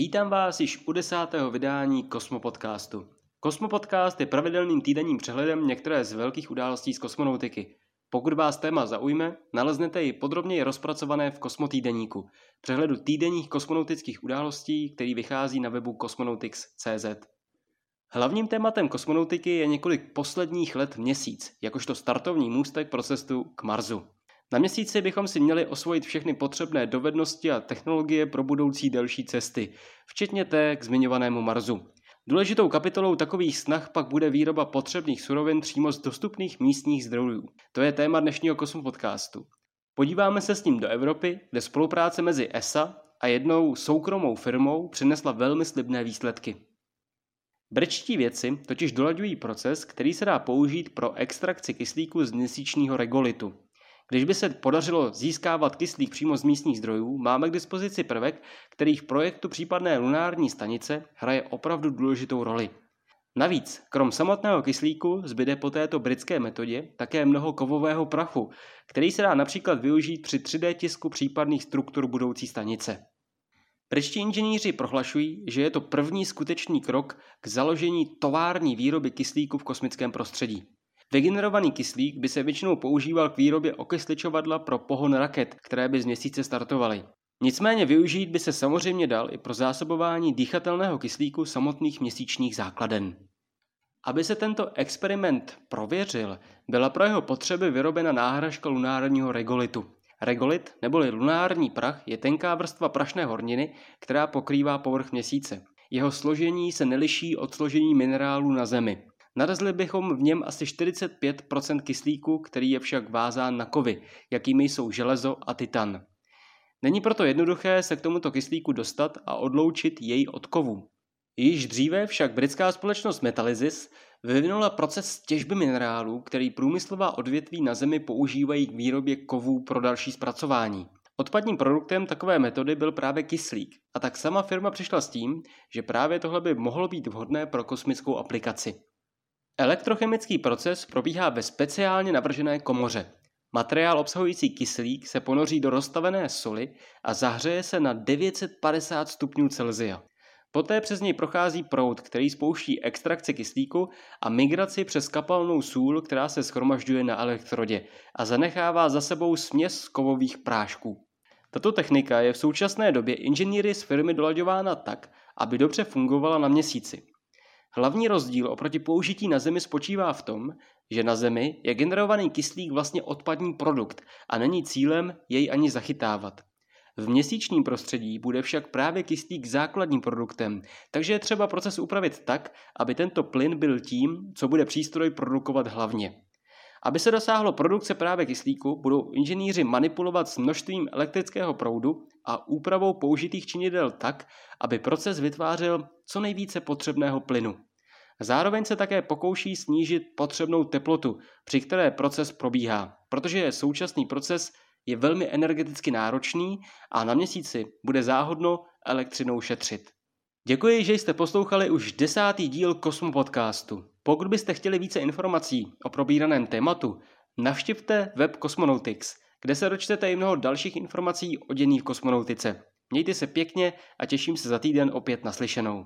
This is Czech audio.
Vítám vás již u desátého vydání Kosmo Podcastu. Kosmo Podcast je pravidelným týdenním přehledem některé z velkých událostí z kosmonautiky. Pokud vás téma zaujme, naleznete ji podrobněji rozpracované v Kosmotýdeníku, přehledu týdenních kosmonautických událostí, který vychází na webu cosmonautics.cz. Hlavním tématem kosmonautiky je několik posledních let měsíc, jakožto startovní můstek pro cestu k Marsu. Na měsíci bychom si měli osvojit všechny potřebné dovednosti a technologie pro budoucí delší cesty, včetně té k zmiňovanému Marsu. Důležitou kapitolou takových snah pak bude výroba potřebných surovin přímo z dostupných místních zdrojů. To je téma dnešního Kosmo podcastu. Podíváme se s ním do Evropy, kde spolupráce mezi ESA a jednou soukromou firmou přinesla velmi slibné výsledky. Brečtí věci totiž dolaďují proces, který se dá použít pro extrakci kyslíku z měsíčního regolitu. Když by se podařilo získávat kyslík přímo z místních zdrojů, máme k dispozici prvek, který v projektu případné lunární stanice hraje opravdu důležitou roli. Navíc, krom samotného kyslíku, zbyde po této britské metodě také mnoho kovového prachu, který se dá například využít při 3D tisku případných struktur budoucí stanice. Britští inženýři prohlašují, že je to první skutečný krok k založení tovární výroby kyslíku v kosmickém prostředí. Vygenerovaný kyslík by se většinou používal k výrobě okysličovadla pro pohon raket, které by z měsíce startovaly. Nicméně využít by se samozřejmě dal i pro zásobování dýchatelného kyslíku samotných měsíčních základen. Aby se tento experiment prověřil, byla pro jeho potřeby vyrobena náhražka lunárního regolitu. Regolit, neboli lunární prach, je tenká vrstva prašné horniny, která pokrývá povrch měsíce. Jeho složení se neliší od složení minerálů na Zemi. Narazili bychom v něm asi 45% kyslíku, který je však vázán na kovy, jakými jsou železo a titan. Není proto jednoduché se k tomuto kyslíku dostat a odloučit jej od kovů. Již dříve však britská společnost Metallisis vyvinula proces těžby minerálů, který průmyslová odvětví na Zemi používají k výrobě kovů pro další zpracování. Odpadním produktem takové metody byl právě kyslík a tak sama firma přišla s tím, že právě tohle by mohlo být vhodné pro kosmickou aplikaci. Elektrochemický proces probíhá ve speciálně navržené komoře. Materiál obsahující kyslík se ponoří do rozstavené soli a zahřeje se na 950 stupňů Celsia. Poté přes něj prochází proud, který spouští extrakci kyslíku a migraci přes kapalnou sůl, která se schromažďuje na elektrodě a zanechává za sebou směs kovových prášků. Tato technika je v současné době inženýry z firmy dolaďována tak, aby dobře fungovala na měsíci. Hlavní rozdíl oproti použití na Zemi spočívá v tom, že na Zemi je generovaný kyslík vlastně odpadní produkt a není cílem jej ani zachytávat. V měsíčním prostředí bude však právě kyslík základním produktem, takže je třeba proces upravit tak, aby tento plyn byl tím, co bude přístroj produkovat hlavně. Aby se dosáhlo produkce právě kyslíku, budou inženýři manipulovat s množstvím elektrického proudu a úpravou použitých činidel tak, aby proces vytvářel co nejvíce potřebného plynu. Zároveň se také pokouší snížit potřebnou teplotu, při které proces probíhá, protože současný proces je velmi energeticky náročný a na měsíci bude záhodno elektřinou šetřit. Děkuji, že jste poslouchali už desátý díl Kosmo podcastu. Pokud byste chtěli více informací o probíraném tématu, navštivte web Cosmonautics, kde se dočtete i mnoho dalších informací o dění v kosmonautice. Mějte se pěkně a těším se za týden opět naslyšenou.